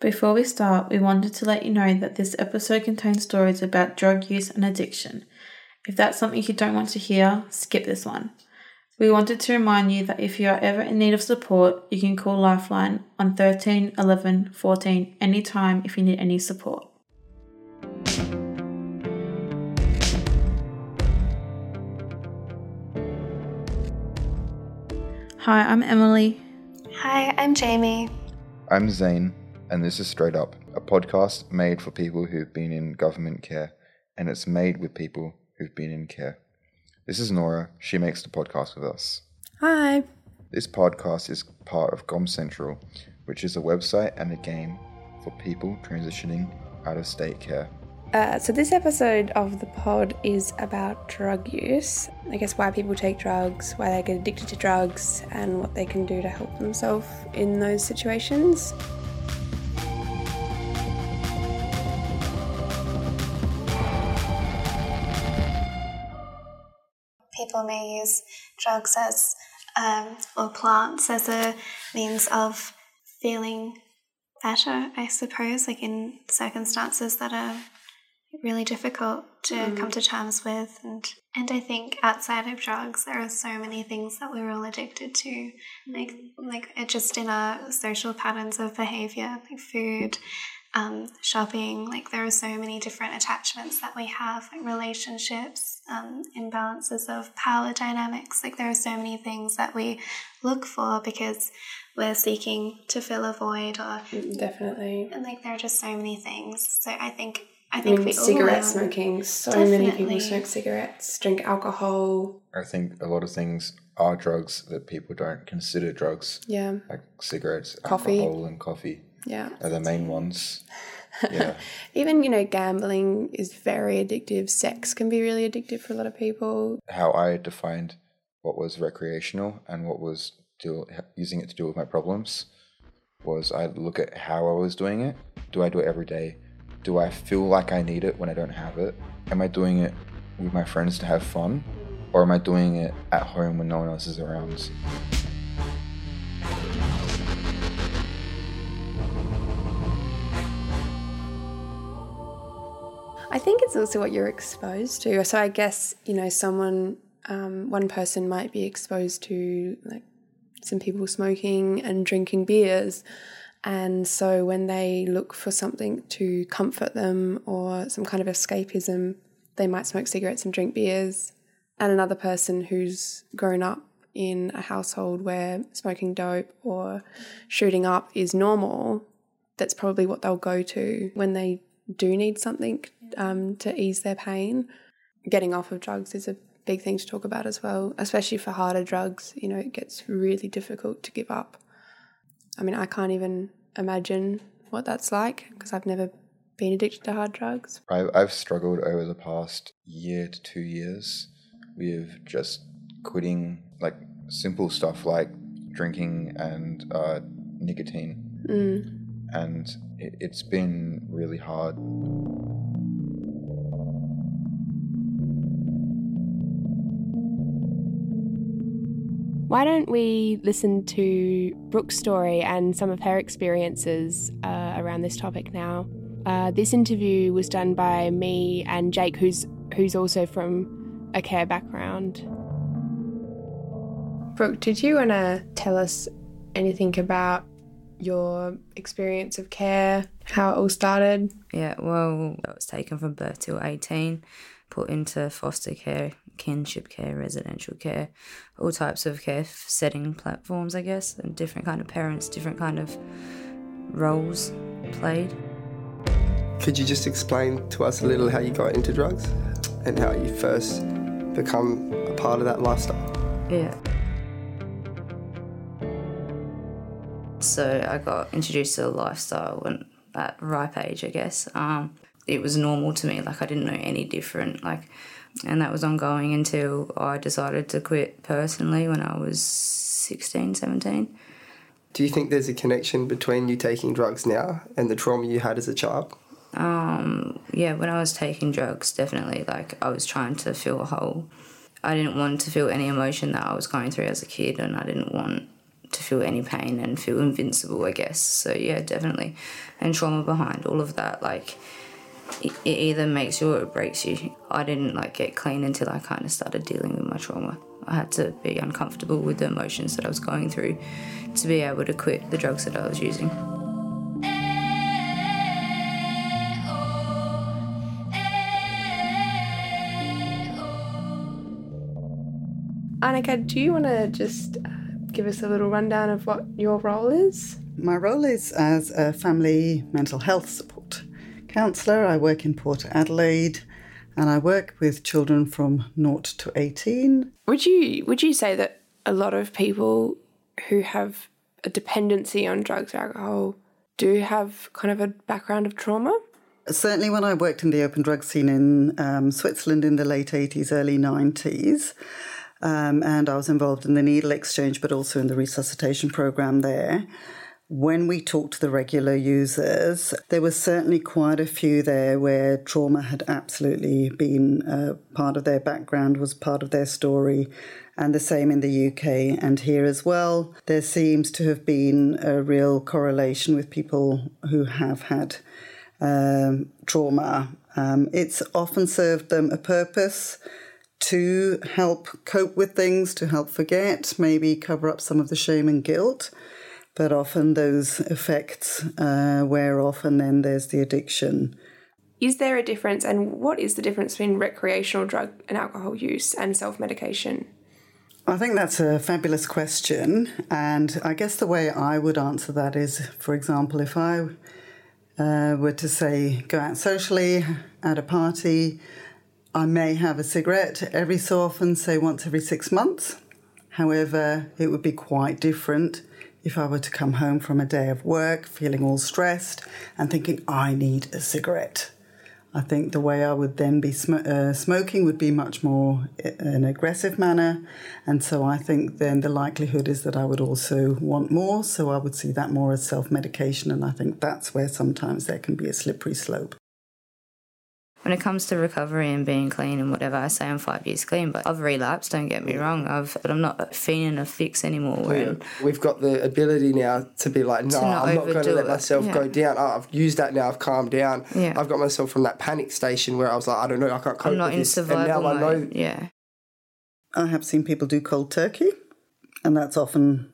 Before we start, we wanted to let you know that this episode contains stories about drug use and addiction. If that's something you don't want to hear, skip this one. We wanted to remind you that if you are ever in need of support, you can call Lifeline on 13 11 14 anytime if you need any support. Hi, I'm Emily. Hi, I'm Jamie. I'm Zane, and this is Straight Up, a podcast made for people who've been in government care, and it's made with people who've been in care. This is Nora. She makes the podcast with us. Hi. This podcast is part of GOM Central, which is a website and a game for people transitioning out of state care. Uh, so, this episode of the pod is about drug use. I guess why people take drugs, why they get addicted to drugs, and what they can do to help themselves in those situations. People may use drugs as, um, or plants as a means of feeling better, I suppose, like in circumstances that are really difficult to mm. come to terms with and and I think outside of drugs there are so many things that we're all addicted to mm. like like just in our social patterns of behavior like food um, shopping like there are so many different attachments that we have like relationships um, imbalances of power dynamics like there are so many things that we look for because we're seeking to fill a void or definitely and like there are just so many things so I think I think I mean, cigarette smoking. So Definitely. many people smoke cigarettes, drink alcohol. I think a lot of things are drugs that people don't consider drugs. Yeah. Like cigarettes, coffee. alcohol, and coffee. Yeah. Are the main ones. Yeah. Even, you know, gambling is very addictive. Sex can be really addictive for a lot of people. How I defined what was recreational and what was deal, using it to deal with my problems was I look at how I was doing it. Do I do it every day? Do I feel like I need it when I don't have it? Am I doing it with my friends to have fun? Or am I doing it at home when no one else is around? I think it's also what you're exposed to. So I guess, you know, someone, um, one person might be exposed to like some people smoking and drinking beers and so when they look for something to comfort them or some kind of escapism, they might smoke cigarettes and drink beers. And another person who's grown up in a household where smoking dope or shooting up is normal, that's probably what they'll go to when they do need something um, to ease their pain. Getting off of drugs is a big thing to talk about as well, especially for harder drugs. You know, it gets really difficult to give up. I mean, I can't even imagine what that's like because I've never been addicted to hard drugs. I've, I've struggled over the past year to two years with just quitting like simple stuff like drinking and uh, nicotine. Mm. And it, it's been really hard. Why don't we listen to Brooke's story and some of her experiences uh, around this topic now? Uh, this interview was done by me and Jake, who's who's also from a care background. Brooke, did you want to tell us anything about your experience of care, how it all started? Yeah, well, I was taken from birth till 18, put into foster care kinship care, residential care, all types of care setting platforms, I guess, and different kind of parents, different kind of roles played. Could you just explain to us a little how you got into drugs and how you first become a part of that lifestyle? Yeah. So I got introduced to the lifestyle when at ripe age, I guess. Um, it was normal to me. Like I didn't know any different. Like and that was ongoing until I decided to quit personally when I was 16, 17. Do you think there's a connection between you taking drugs now and the trauma you had as a child? Um, yeah, when I was taking drugs, definitely. Like, I was trying to fill a hole. I didn't want to feel any emotion that I was going through as a kid, and I didn't want to feel any pain and feel invincible, I guess. So yeah, definitely. And trauma behind all of that, like it, it either makes you or it breaks you. I didn't like get clean until I kind of started dealing with my trauma. I had to be uncomfortable with the emotions that I was going through to be able to quit the drugs that I was using. Anneka, do you want to just uh, give us a little rundown of what your role is? My role is as a family mental health support counsellor. I work in Port Adelaide and I work with children from 0 to 18. Would you would you say that a lot of people who have a dependency on drugs or alcohol do have kind of a background of trauma? Certainly, when I worked in the open drug scene in um, Switzerland in the late 80s, early 90s, um, and I was involved in the needle exchange, but also in the resuscitation program there. When we talked to the regular users, there were certainly quite a few there where trauma had absolutely been uh, part of their background, was part of their story, and the same in the UK and here as well. There seems to have been a real correlation with people who have had um, trauma. Um, it's often served them a purpose to help cope with things, to help forget, maybe cover up some of the shame and guilt. But often those effects uh, wear off, and then there's the addiction. Is there a difference, and what is the difference between recreational drug and alcohol use and self medication? I think that's a fabulous question. And I guess the way I would answer that is, for example, if I uh, were to say go out socially at a party, I may have a cigarette every so often, say once every six months. However, it would be quite different if I were to come home from a day of work feeling all stressed and thinking, I need a cigarette. I think the way I would then be sm- uh, smoking would be much more in an aggressive manner. And so I think then the likelihood is that I would also want more. So I would see that more as self medication. And I think that's where sometimes there can be a slippery slope. When it comes to recovery and being clean and whatever, I say I'm five years clean, but I've relapsed. Don't get me wrong. I've, but I'm not feeling a fix anymore. We, we've got the ability now to be like, no, I'm not going to let myself yeah. go down. Oh, I've used that now. I've calmed down. Yeah. I've got myself from that panic station where I was like, I don't know, I can't cope I'm not with in this. survival and now I know. mode. Yeah. I have seen people do cold turkey, and that's often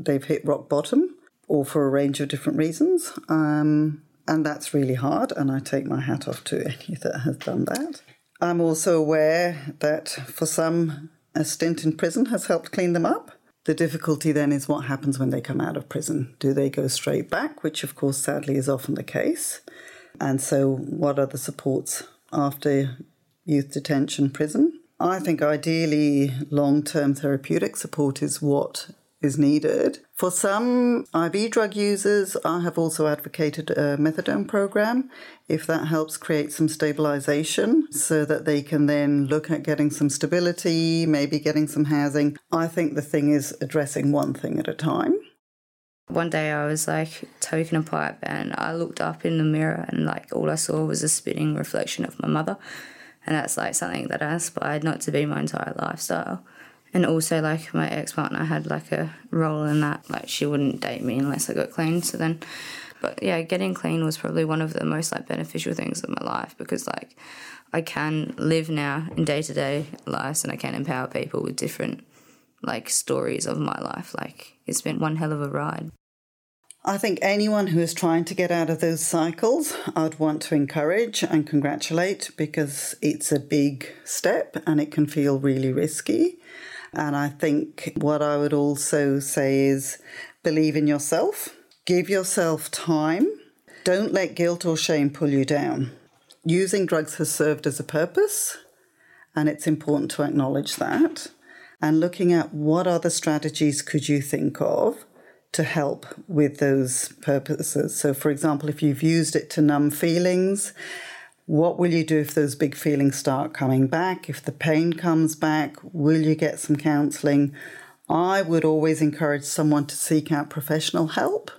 they've hit rock bottom, or for a range of different reasons. Um, and that's really hard, and I take my hat off to any that has done that. I'm also aware that for some, a stint in prison has helped clean them up. The difficulty then is what happens when they come out of prison. Do they go straight back, which of course sadly is often the case? And so, what are the supports after youth detention prison? I think ideally long term therapeutic support is what is needed. For some IV drug users, I have also advocated a methadone program if that helps create some stabilization so that they can then look at getting some stability, maybe getting some housing. I think the thing is addressing one thing at a time. One day I was like toking a pipe and I looked up in the mirror and like all I saw was a spitting reflection of my mother. And that's like something that I aspired not to be my entire lifestyle and also like my ex partner had like a role in that. Like she wouldn't date me unless i got clean so then but yeah getting clean was probably one of the most like beneficial things of my life because like i can live now in day-to-day lives and i can empower people with different like stories of my life. Like it's been one hell of a ride. I think anyone who is trying to get out of those cycles, I'd want to encourage and congratulate because it's a big step and it can feel really risky. And I think what I would also say is believe in yourself, give yourself time, don't let guilt or shame pull you down. Using drugs has served as a purpose, and it's important to acknowledge that. And looking at what other strategies could you think of to help with those purposes. So, for example, if you've used it to numb feelings, what will you do if those big feelings start coming back? If the pain comes back, will you get some counselling? I would always encourage someone to seek out professional help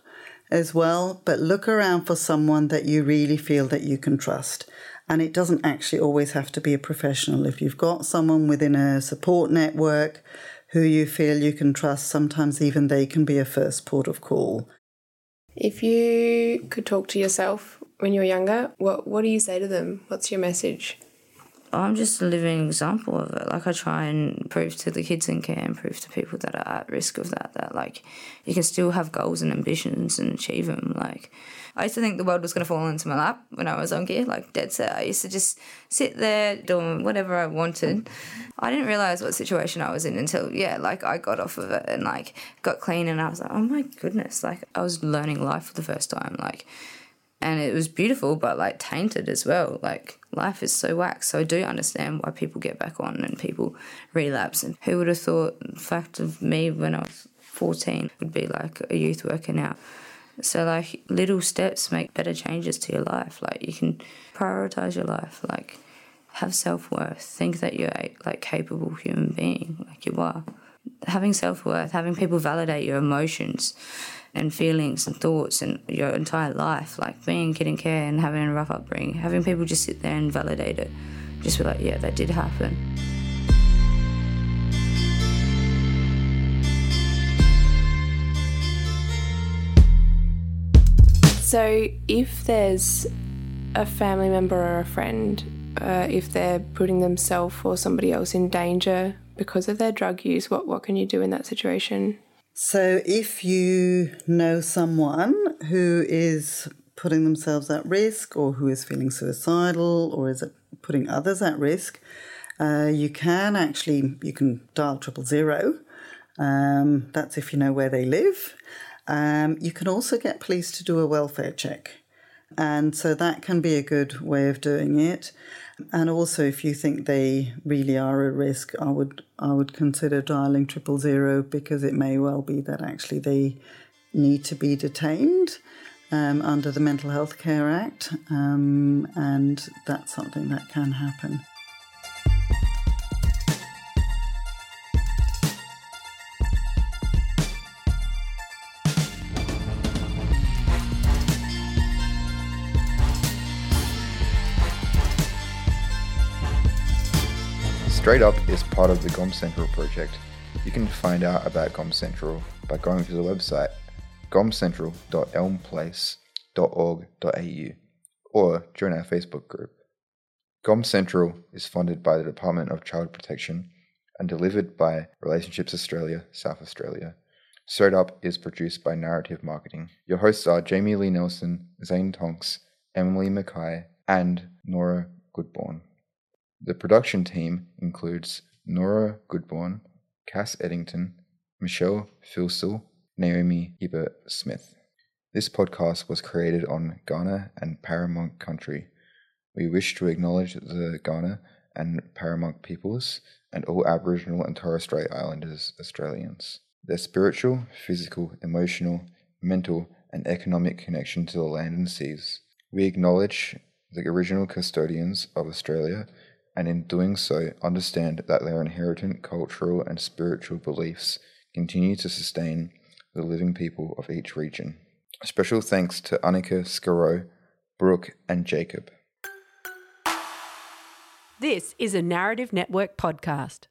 as well, but look around for someone that you really feel that you can trust. And it doesn't actually always have to be a professional. If you've got someone within a support network who you feel you can trust. Sometimes even they can be a first port of call. If you could talk to yourself when you were younger, what what do you say to them? What's your message? I'm just a living example of it. Like I try and prove to the kids in care and prove to people that are at risk of that that like you can still have goals and ambitions and achieve them. Like I used to think the world was going to fall into my lap when I was on gear, like dead set. I used to just sit there doing whatever I wanted. I didn't realize what situation I was in until yeah, like I got off of it and like got clean and I was like, oh my goodness, like I was learning life for the first time, like and it was beautiful but like tainted as well. Like life is so whack. So i do understand why people get back on and people relapse. And who would have thought the fact of me when i was 14 would be like a youth worker now so like little steps make better changes to your life. Like you can prioritize your life. Like have self-worth. Think that you're a like capable human being. Like you are. Having self-worth having people validate your emotions and feelings and thoughts and your entire life. Like being a kid in care and having a rough upbringing, having people just sit there and validate it, just be like, yeah, that did happen. So, if there's a family member or a friend, uh, if they're putting themselves or somebody else in danger because of their drug use, what, what can you do in that situation? So, if you know someone who is putting themselves at risk or who is feeling suicidal or is putting others at risk, uh, you can actually you can dial triple zero. Um, that's if you know where they live. Um, you can also get police to do a welfare check, and so that can be a good way of doing it. And also, if you think they really are at risk, I would I would consider dialing triple zero because it may well be that actually they need to be detained um, under the Mental Health Care Act, um, and that's something that can happen. Straight Up is part of the GOM Central project. You can find out about GOM Central by going to the website gomcentral.elmplace.org.au or join our Facebook group. GOM Central is funded by the Department of Child Protection and delivered by Relationships Australia, South Australia. Straight Up is produced by Narrative Marketing. Your hosts are Jamie Lee Nelson, Zane Tonks, Emily Mackay, and Nora Goodborn. The production team includes Nora Goodborn, Cass Eddington, Michelle Filsel, Naomi Ebert Smith. This podcast was created on Kaurna and Peramangk country. We wish to acknowledge the Kaurna and Peramangk peoples and all Aboriginal and Torres Strait Islanders Australians. Their spiritual, physical, emotional, mental, and economic connection to the land and seas. We acknowledge the original custodians of Australia and in doing so understand that their inherent cultural and spiritual beliefs continue to sustain the living people of each region. Special thanks to Anneka Skirrow, Brooke, and Jacob. This is a Narrative Network podcast.